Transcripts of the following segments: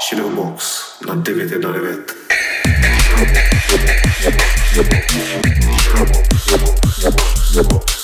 Shadowbox na DVD9. Shadowbox, Shadowbox, Shadowbox, Shadowbox, Shadowbox.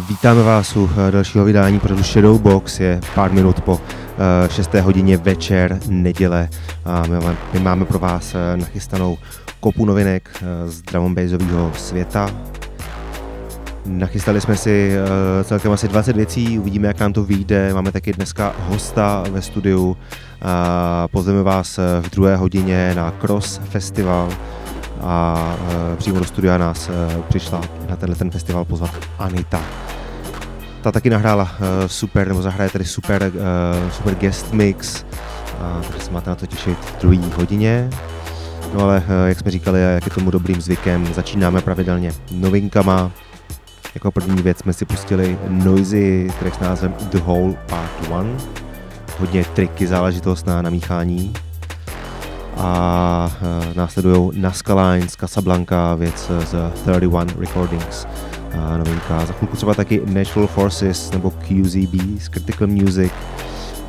Vítáme vás u uh, dalšího vydání pořadu Shadow Box. Je pár minut po uh, 6. hodině večer, neděle. A my, máme, pro vás uh, nachystanou kopu novinek z drum světa. Nachystali jsme si celkem asi 20 věcí, uvidíme, jak nám to vyjde. Máme taky dneska hosta ve studiu. Pozveme vás v druhé hodině na Cross Festival a přímo do studia nás přišla na tenhle ten festival pozvat Anita. Ta taky nahrála uh, super, nebo zahraje tady super, uh, super guest mix, uh, takže se máte na to těšit v druhé hodině. No ale, uh, jak jsme říkali, jak je tomu dobrým zvykem, začínáme pravidelně novinkama. Jako první věc jsme si pustili Noisy track s názvem The Whole Part 1. Hodně triky záležitost na namíchání a e, následují Nazca Lines, Casablanca, věc z 31 Recordings, a novinka. Za chvilku třeba taky Natural Forces nebo QZB z Critical Music.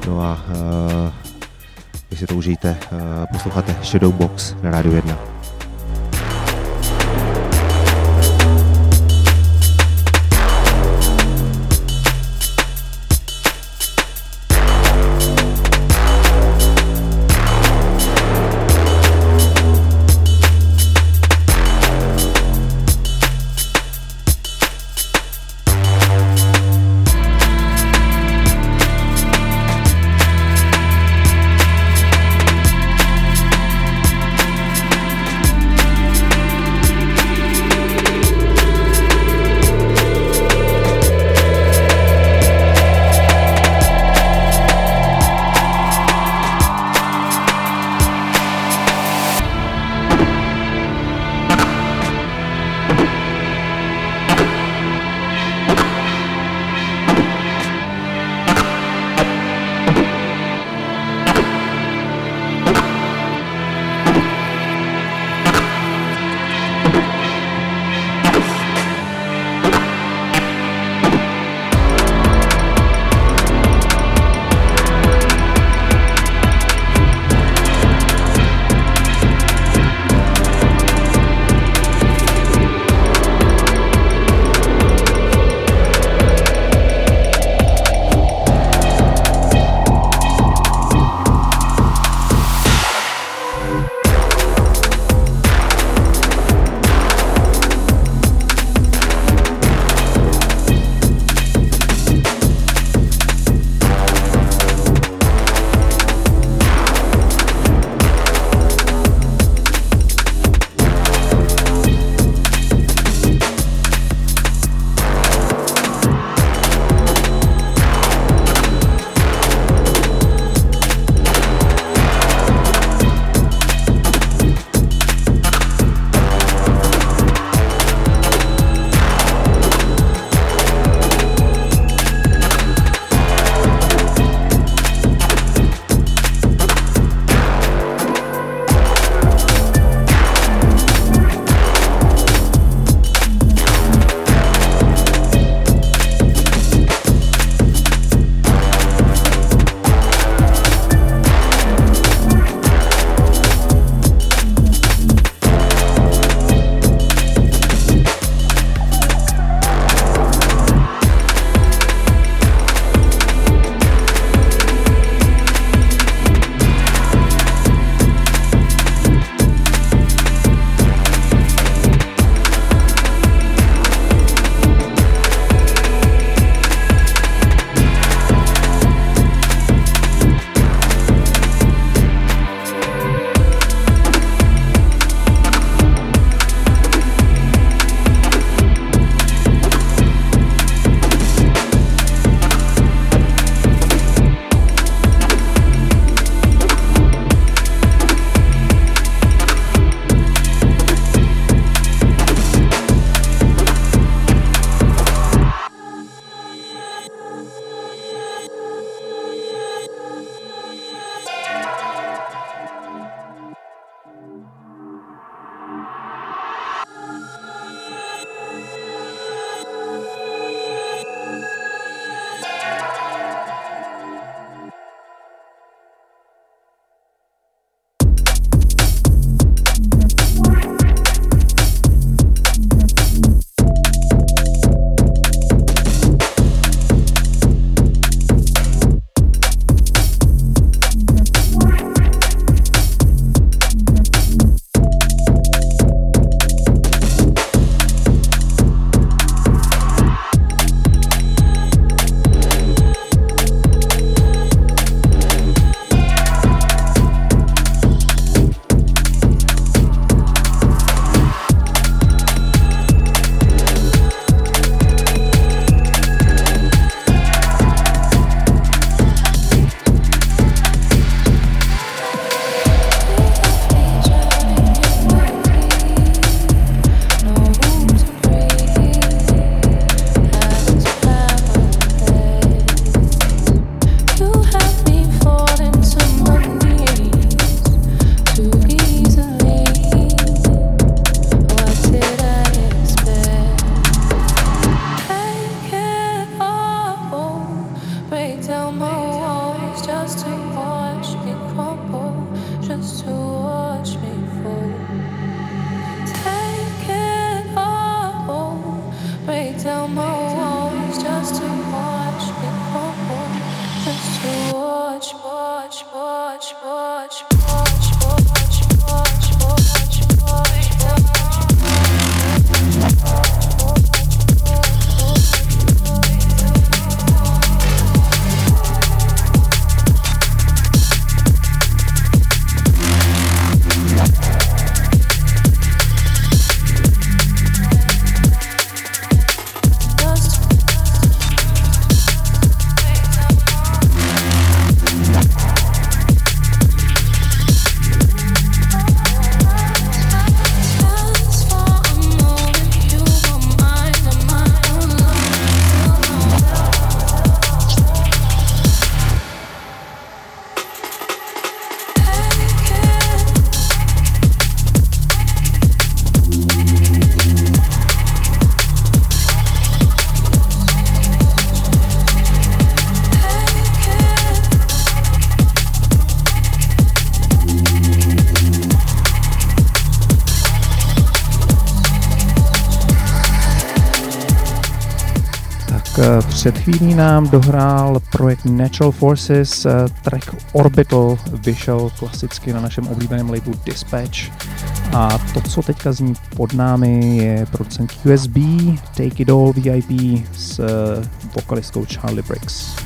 No a uh, vy si to užijte, uh, posloucháte Shadowbox na Rádiu 1. Před chvílí nám dohrál projekt Natural Forces, eh, track Orbital vyšel klasicky na našem oblíbeném labelu Dispatch a to, co teďka zní pod námi, je producent USB, Take It All VIP s eh, vokalistkou Charlie Briggs.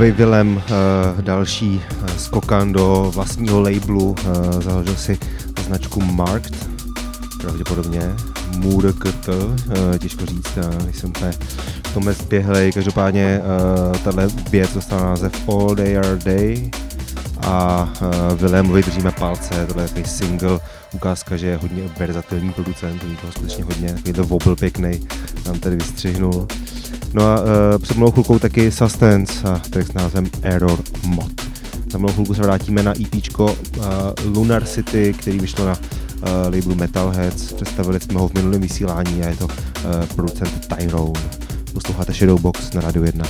Nový Willem, uh, další uh, skokan do vlastního labelu, uh, založil si značku Marked, pravděpodobně, Murkt, těžko říct, jsem úplně v tomhle zběhlej, každopádně tahle věc dostala název All Day Are Day a Willemovi držíme palce, tohle je single, ukázka, že je hodně verzatilní producent, je toho skutečně hodně, takový to wobble pěkný, tam tady vystřihnul. No a uh, před mnou chvilkou taky Sustenance a track s názvem Error Mod. Za mnou chvilku se vrátíme na EP uh, Lunar City, který vyšlo na uh, labelu Metalheads. Představili jsme ho v minulém vysílání a je to uh, producent Tyrone. Posloucháte Shadowbox na Radio 1.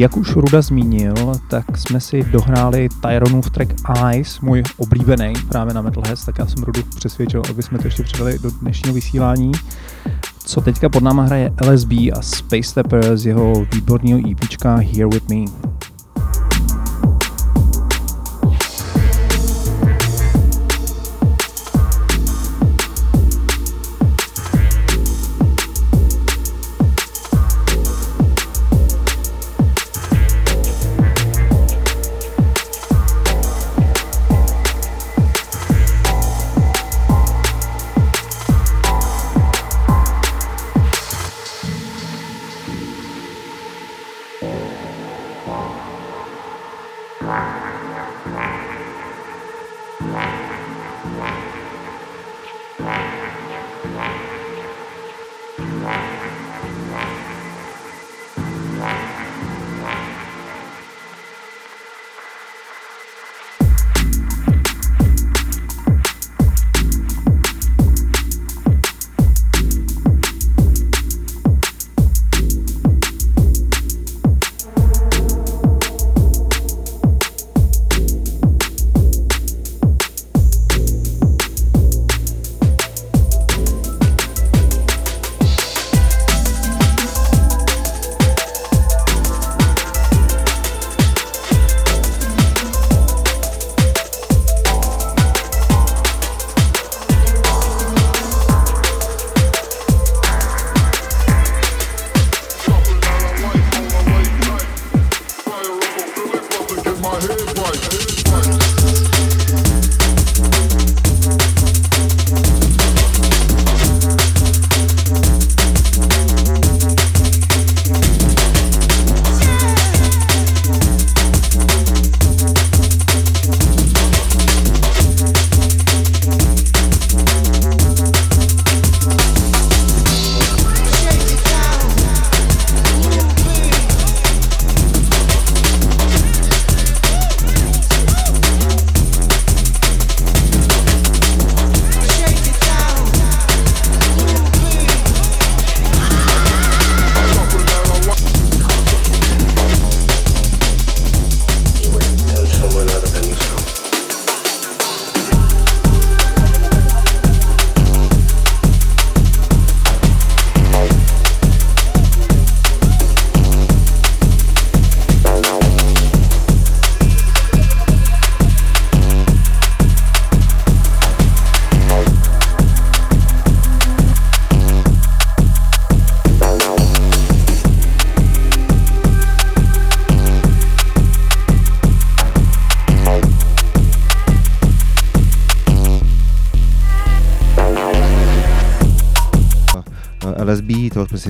jak už Ruda zmínil, tak jsme si dohráli Tyronův track Eyes, můj oblíbený právě na Metalheads, tak já jsem Rudu přesvědčil, aby jsme to ještě přidali do dnešního vysílání. Co teďka pod náma hraje LSB a Space Stepper z jeho výborného EPčka Here With Me.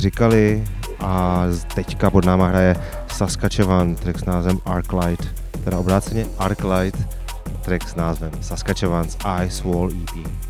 Říkali a teďka pod náma hraje Saskatchewan, track s názvem Arclight, teda obráceně Arclight, track s názvem Saskatchewan's Ice Wall EP.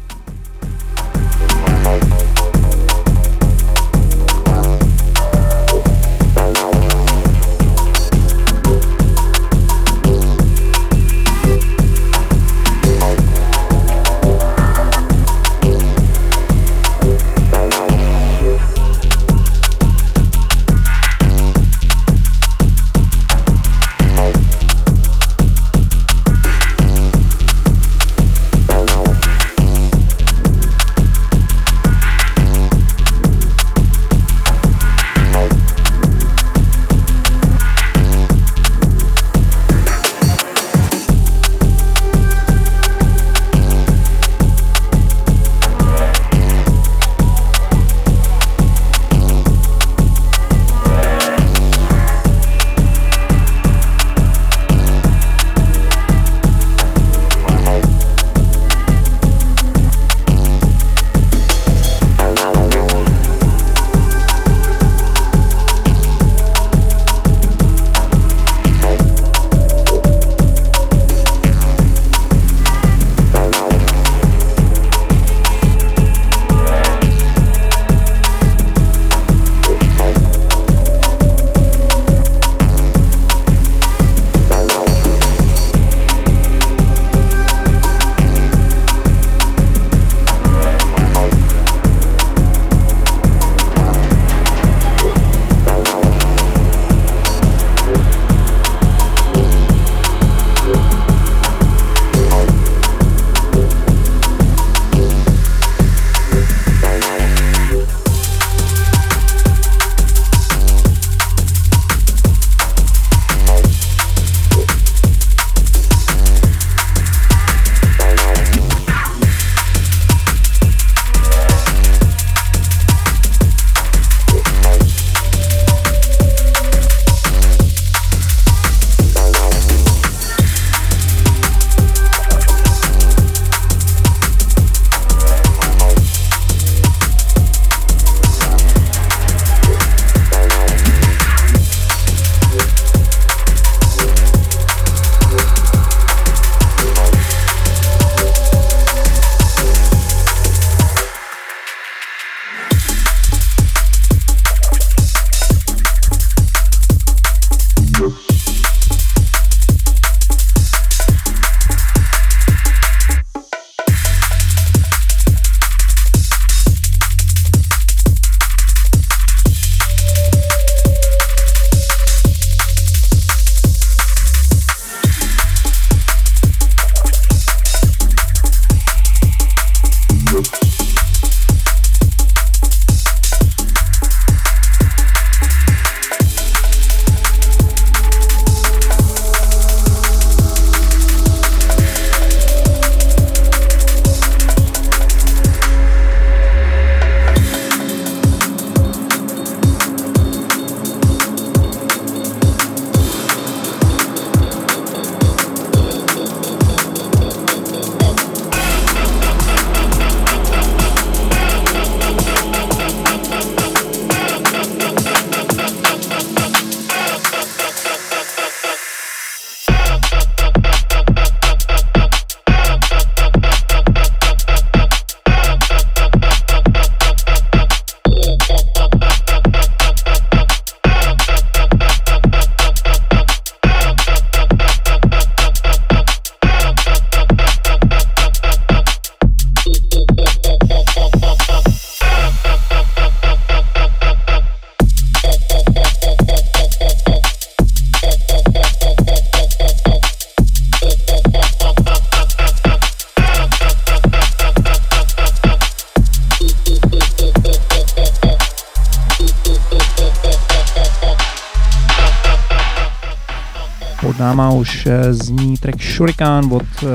Už zní track Shurikan od uh,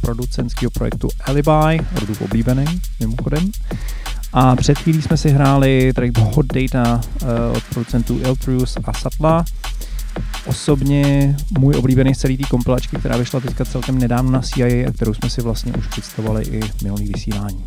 producentského projektu Alibi, rodův oblíbený, mimochodem. A před chvílí jsme si hráli track Hot Data uh, od producentů Iltrus a Satla. Osobně můj oblíbený z celé té kompilačky, která vyšla teďka celkem nedávno na CIA a kterou jsme si vlastně už představovali i v minulých vysílání.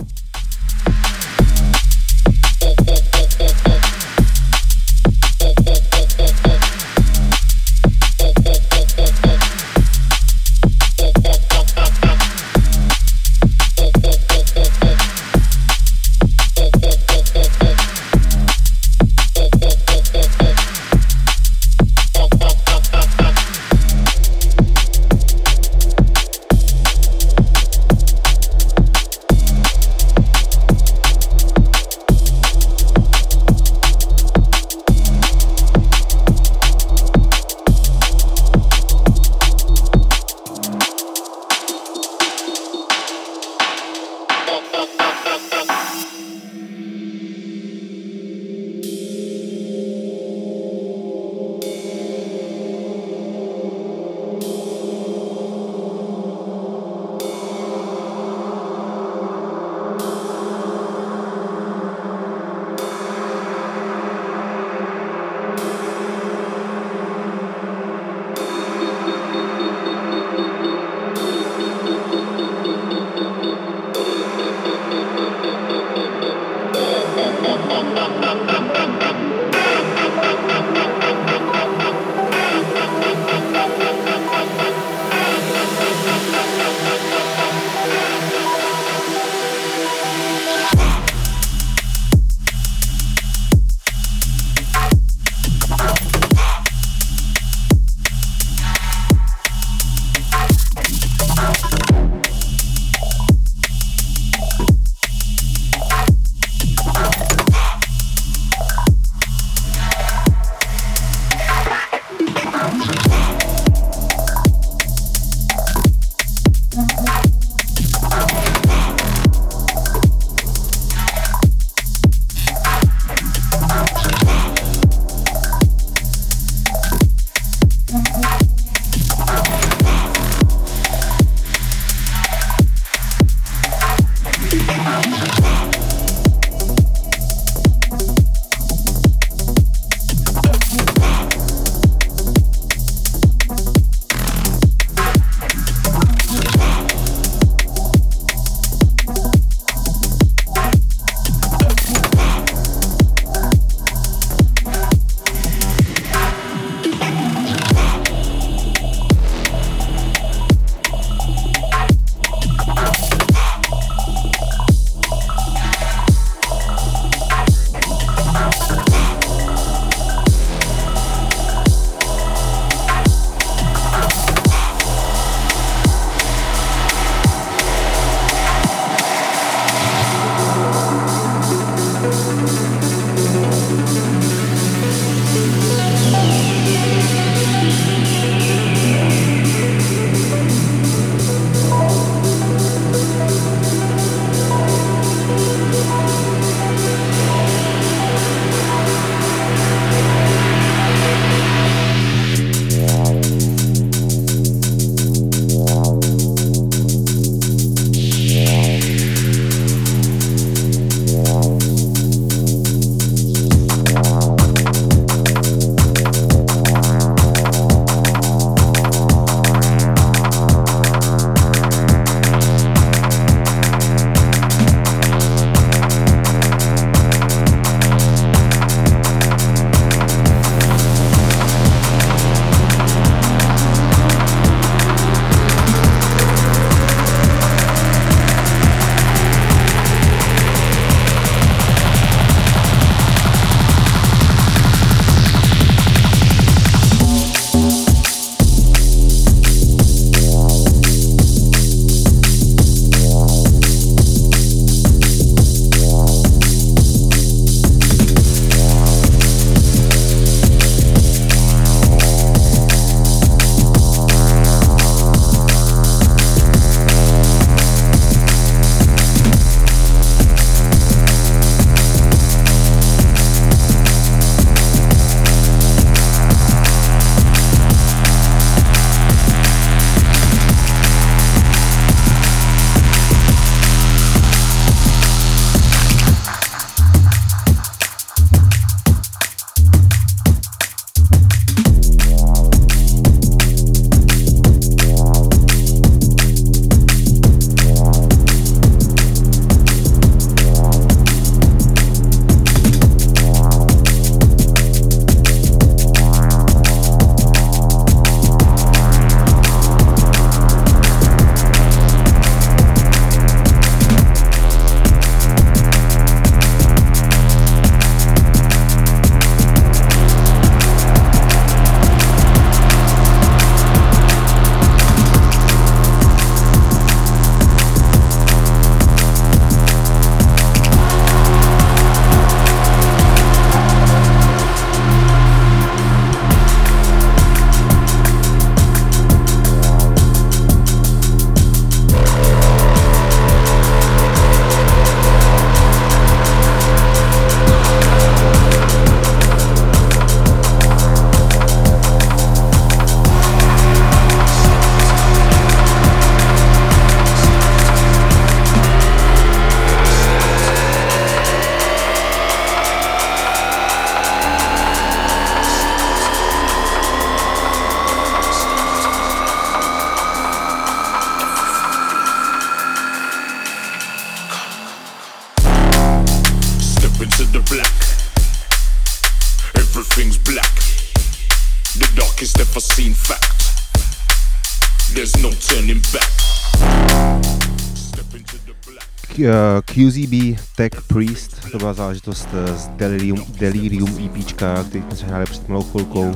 QZB Tech Priest, to byla záležitost uh, z Delirium, Delirium EPčka, který jsme se hráli před malou chvilkou. Uh,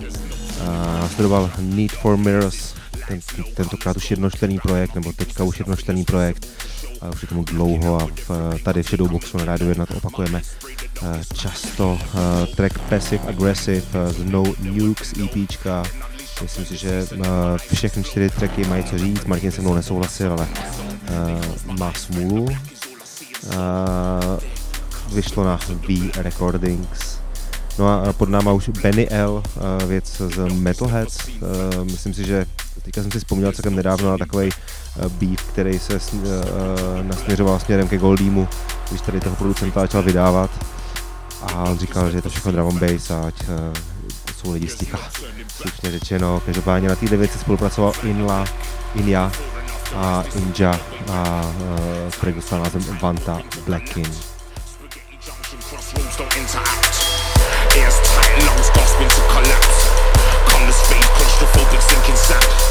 následoval Need for Mirrors, ten, tentokrát už jednočtený projekt, nebo teďka už jednočtený projekt, a už je tomu dlouho a v, tady v Shadowboxu na Rádiu 1 to opakujeme často. Track Passive Aggressive z No Nukes EPčka, Myslím si, že všechny čtyři tracky mají co říct. Martin se mnou nesouhlasil, ale má smůlu. Uh, vyšlo na V Recordings. No a pod náma už Benny L, uh, věc z Metalheads. Uh, myslím si, že teďka jsem si vzpomněl celkem nedávno na takový beat, který se nasměřoval směrem ke Goldimu, když tady toho producenta začal vydávat. A on říkal, že je to všechno drum and bass a ať jsou lidi sticha, slušně řečeno. Každopádně na této věci spolupracoval Inla, Inya a Inja a názvem Vanta Blackin. Ears tight, lungs gasping to collapse. Claustrophobic, sinking sand.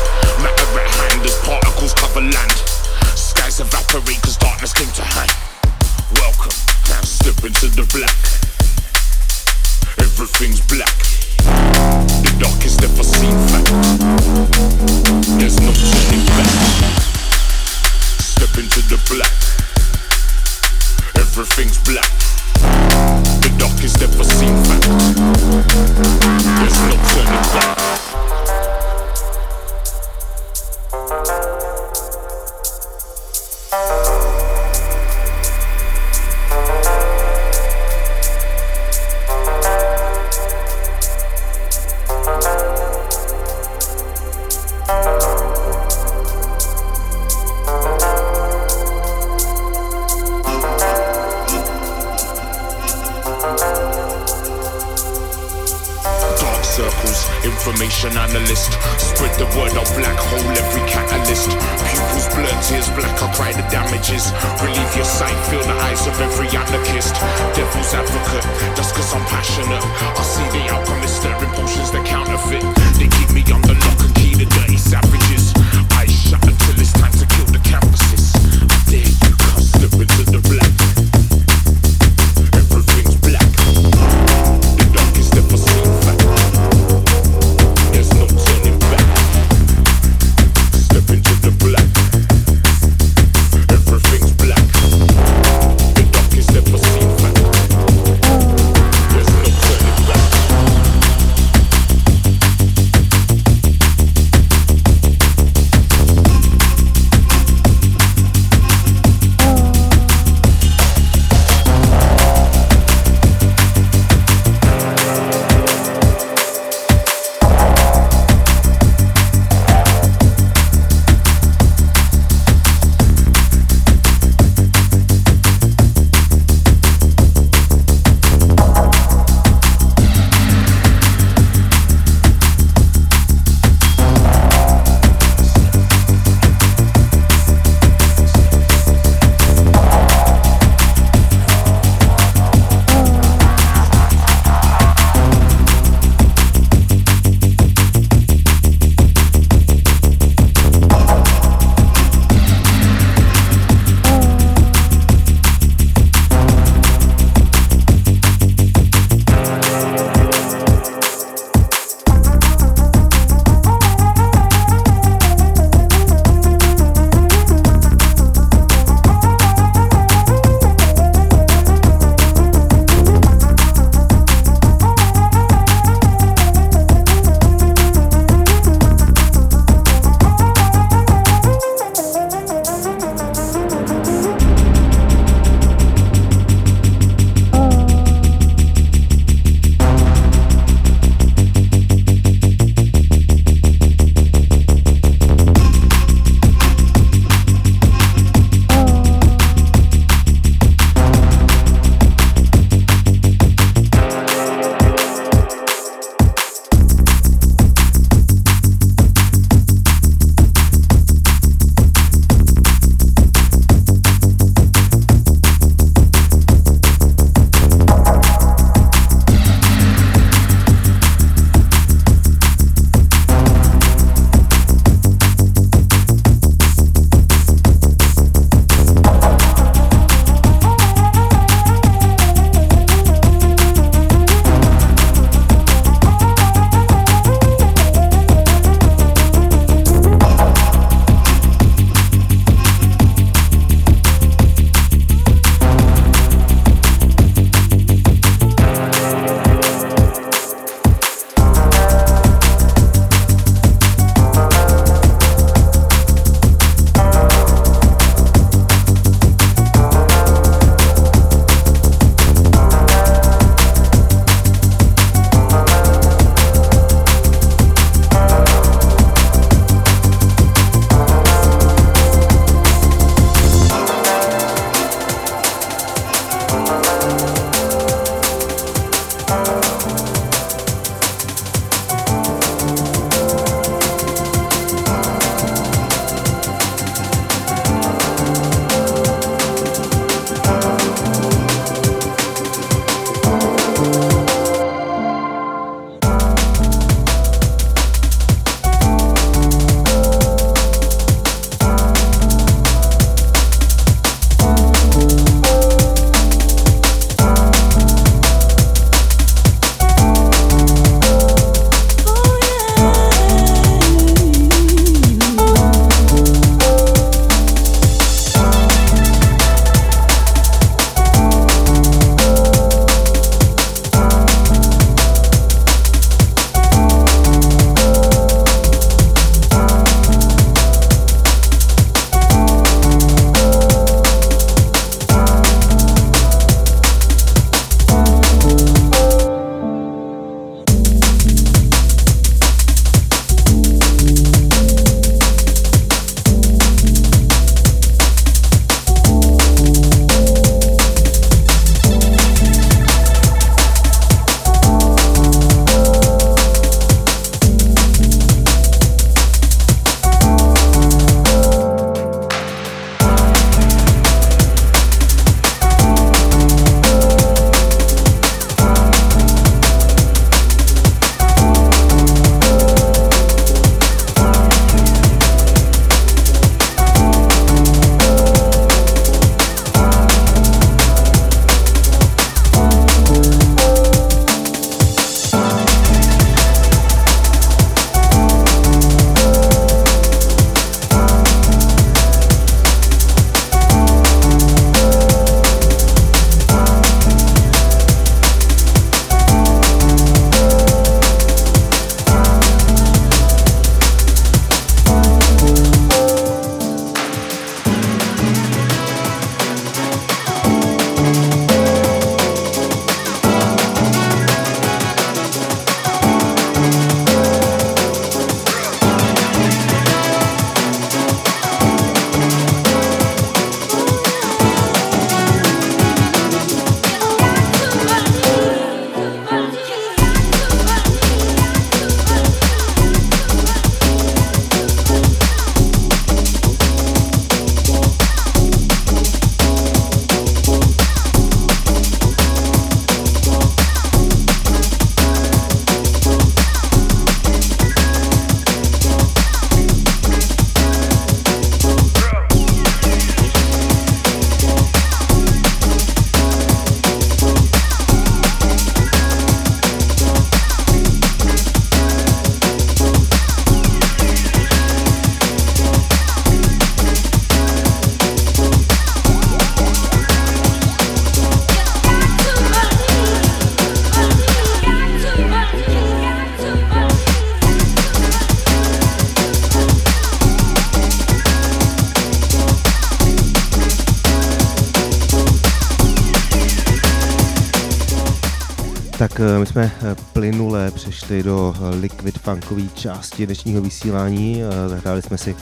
Tak eh, my jsme eh, plynule přešli do eh, liquid funkové části dnešního vysílání. Zahráli jsme si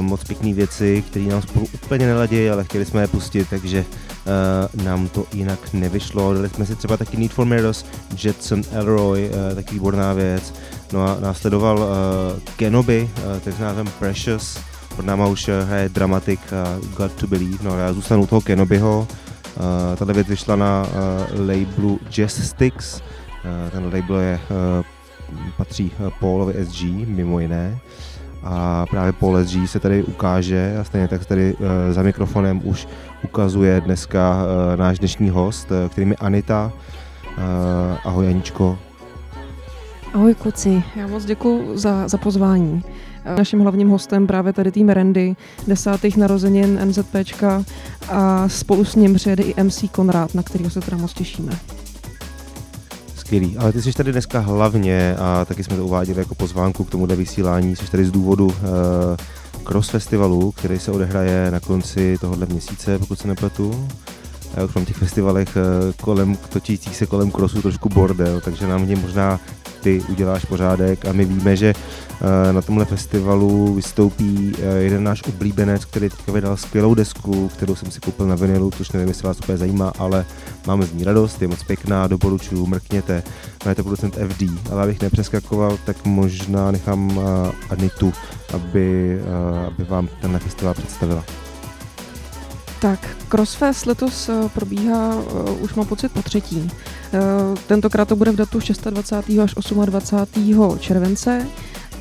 moc pěkné věci, které nám spolu úplně neladí, ale chtěli jsme je pustit, takže nám to jinak nevyšlo. Dali jsme si třeba taky Need for Mirrors, Jetson Elroy, taky výborná věc. No a následoval Kenobi, tak s názvem Precious. Pod náma už hraje Dramatic God to Believe. No a já zůstanu u toho Kenobiho. Uh, tato věc vyšla na uh, labelu Jazz Sticks. Uh, ten label je, uh, patří Paulovi SG, mimo jiné. A právě Paul SG se tady ukáže a stejně tak tady uh, za mikrofonem už ukazuje dneska uh, náš dnešní host, uh, kterým je Anita. Uh, ahoj Aničko. Ahoj kluci, já moc děkuji za, za pozvání. Naším hlavním hostem právě tady tým Randy, desátých narozenin NZPčka a spolu s ním přijede i MC Konrád, na kterého se teda moc těšíme. Skvělý, ale ty jsi tady dneska hlavně a taky jsme to uváděli jako pozvánku k tomuhle vysílání, jsi tady z důvodu uh, Cross Festivalu, který se odehraje na konci tohohle měsíce, pokud se nepletu. Já už mám těch festivalech uh, kolem, točících se kolem crossu trošku bordel, takže nám v něm možná ty uděláš pořádek a my víme, že eh, na tomhle festivalu vystoupí eh, jeden náš oblíbenec, který teďka vydal skvělou desku, kterou jsem si koupil na vinilu, což nevím, jestli vás úplně zajímá, ale máme z ní radost, je moc pěkná, doporučuju, mrkněte. No je to producent FD, ale abych nepřeskakoval, tak možná nechám eh, Anitu, aby, aby vám tenhle festival představila. Tak, Crossfest letos probíhá, už mám pocit, po třetí. Eh, tentokrát to bude v datu 26. až 28. července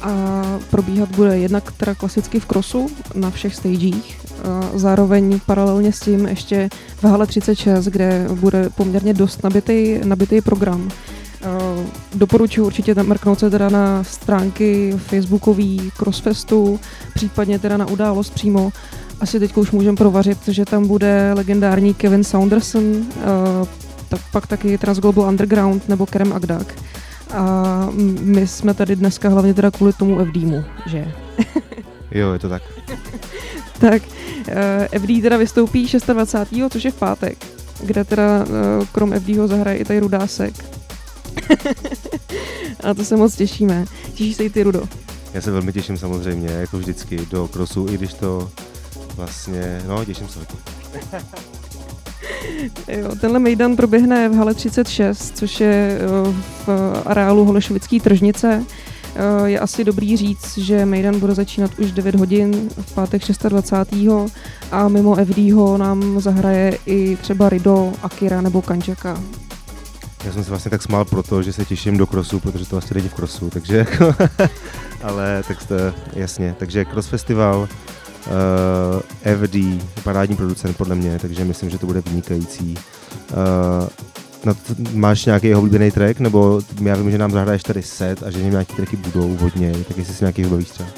a probíhat bude jednak teda klasicky v krosu na všech stagech. Zároveň paralelně s tím ještě v Hale 36, kde bude poměrně dost nabitý, nabitý program. Eh, doporučuji určitě mrknout se teda na stránky Facebookový Crossfestu, případně teda na událost přímo. Asi teď už můžeme provařit, že tam bude legendární Kevin Saunderson, eh, tak pak taky Transglobal Underground nebo Kerem Agdak. A my jsme tady dneska hlavně teda kvůli tomu FDmu, že? jo, je to tak. tak, uh, eh, FD teda vystoupí 26. což je v pátek, kde teda uh, krom FDho zahraje i tady Rudásek. A to se moc těšíme. Těšíš se i ty, Rudo? Já se velmi těším samozřejmě, jako vždycky, do krosu, i když to vlastně, no, těším se hodně. Jo, tenhle mejdan proběhne v hale 36, což je v areálu Holešovické tržnice. Je asi dobrý říct, že Mejdan bude začínat už 9 hodin v pátek 26. a mimo FDho nám zahraje i třeba Rido, Akira nebo Kanjaka. Já jsem se vlastně tak smál proto, že se těším do krosu, protože to vlastně není v krosu, takže jako, ale tak to, jasně, takže Cross Festival, Uh, eh, FD, parádní producent podle mě, takže myslím, že to bude vynikající. Uh, no, máš nějaký jeho oblíbený track, nebo já vím, že nám zahraješ tady set a že nějaký tracky budou hodně, tak jestli si nějaký vybavíš třeba.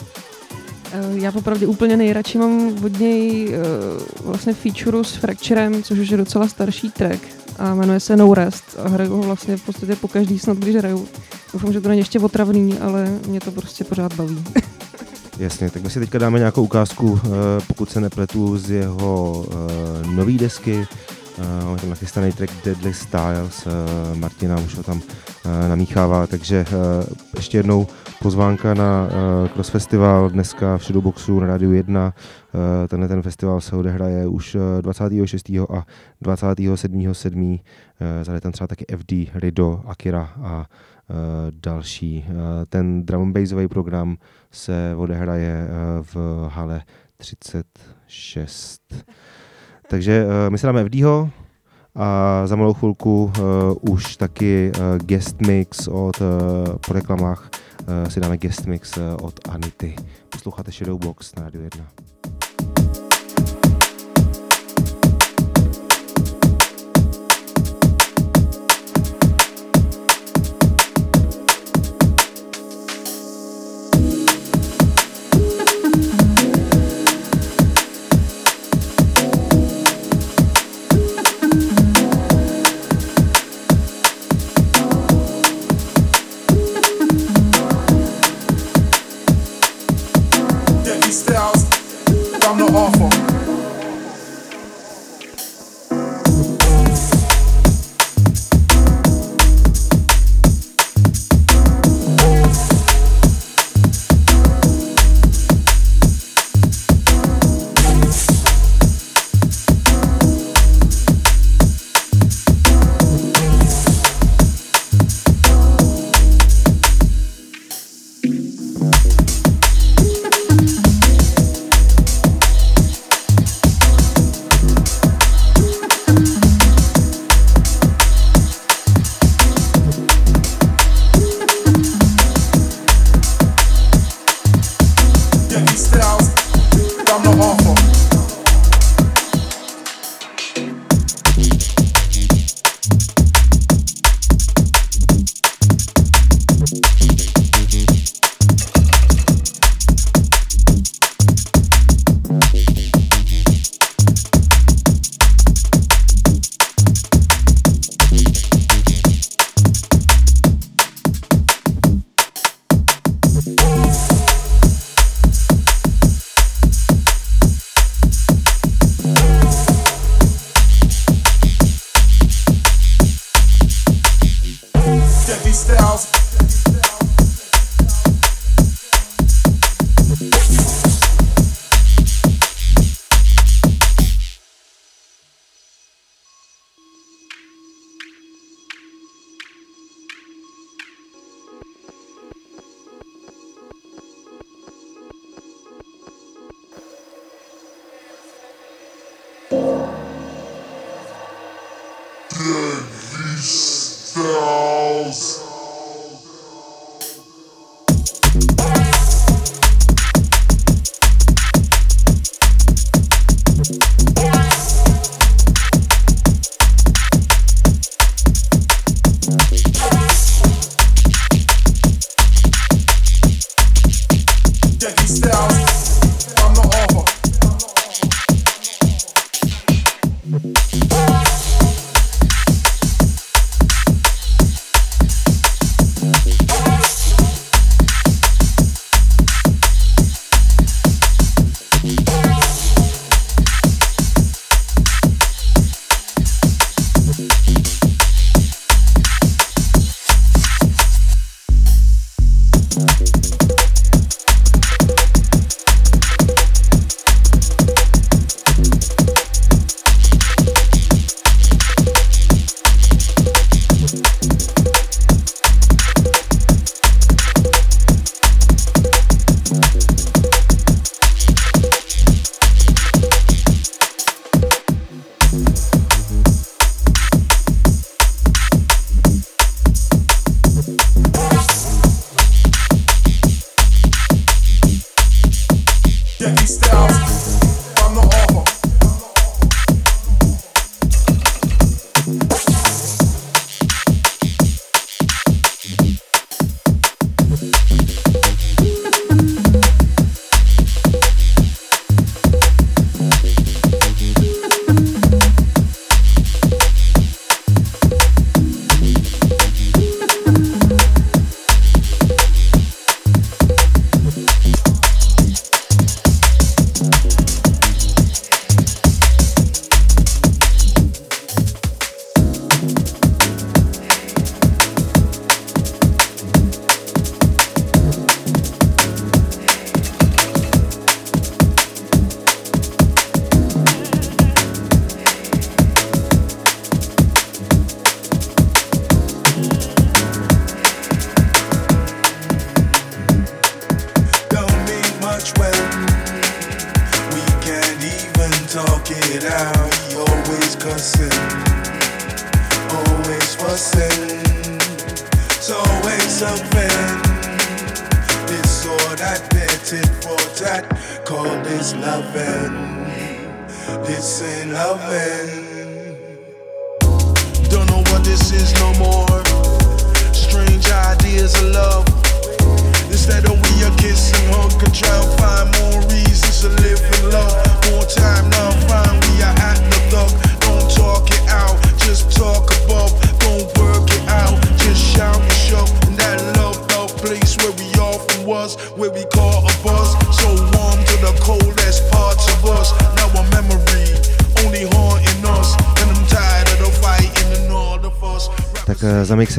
Eh, já popravdě úplně nejradši mám od něj uh, vlastně feature s Fracturem, což už je docela starší track a jmenuje se No Rest a hraju ho vlastně v podstatě po každý snad, když hraju. Doufám, že to není ještě otravný, ale mě to prostě pořád baví. Jasně, tak my si teďka dáme nějakou ukázku, eh, pokud se nepletu, z jeho uh, nový desky. Máme tam nachystaný track Deadly Styles, Martina už ho tam namíchává, takže ještě jednou pozvánka na Cross Festival dneska v Shadowboxu na Rádiu 1. Uh, tenhle ten festival se odehraje už uh, 26. a 27.7. Uh, Zade tam třeba taky FD, Rido, Akira a další. Ten drum and bassový program se odehraje uh, v hale 36. Takže uh, my se dáme FDho a za malou chvilku uh, už taky guest mix od, po reklamách si dáme guest mix od Anity. Posloucháte Shadowbox na Radio 1.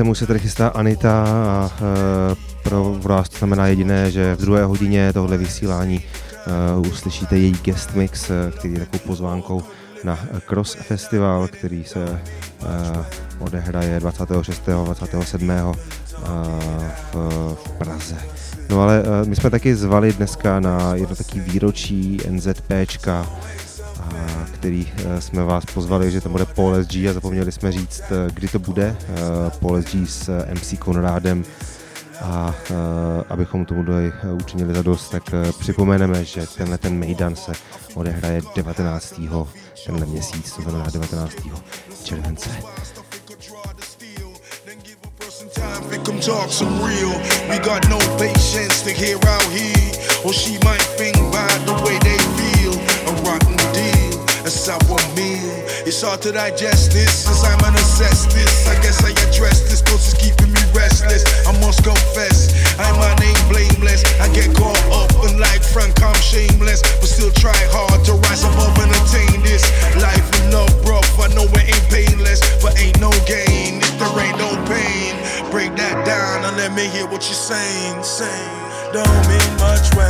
už se tady chystá Anita a e, pro vás to znamená jediné, že v druhé hodině tohle vysílání e, uslyšíte její guest mix, e, který je takovou pozvánkou na Cross Festival, který se odehraje 26. a 27. E, v, Praze. No ale my jsme taky zvali dneska na jedno taký výročí NZPčka, který eh, jsme vás pozvali, že to bude Paul SG a zapomněli jsme říct, eh, kdy to bude. Eh, Paul SG s MC Konrádem A abychom tomu dali učinili zadost, tak připomeneme, že tenhle ten Mejdan se odehraje 19. tenhle měsíc, to znamená 19. července. Talk some real. We got no patience to hear out. Or she might think by the way they feel. A deal, a sour meal. It's hard to digest this as I'm an this. I guess I address this cause it's keeping me restless. I must confess, I'm my name blameless. I get caught up and like Frank, I'm shameless. But still try hard to rise above and attain this. Life in love, rough. I know it ain't painless, but ain't no gain if there ain't no pain. Break that down and let me hear what you're saying. Saying don't mean much when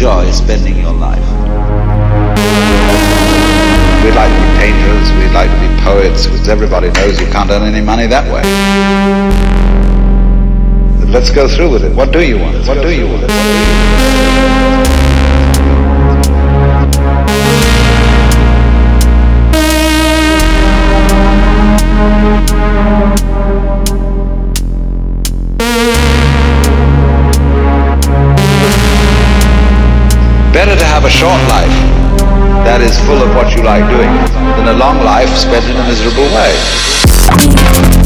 enjoy spending your life? We'd like to be painters, we'd like to be poets, because everybody knows you can't earn any money that way. But let's go through with it. What do you want? What do you want? What do you want? Short life that is full of what you like doing than a long life spent in a miserable way.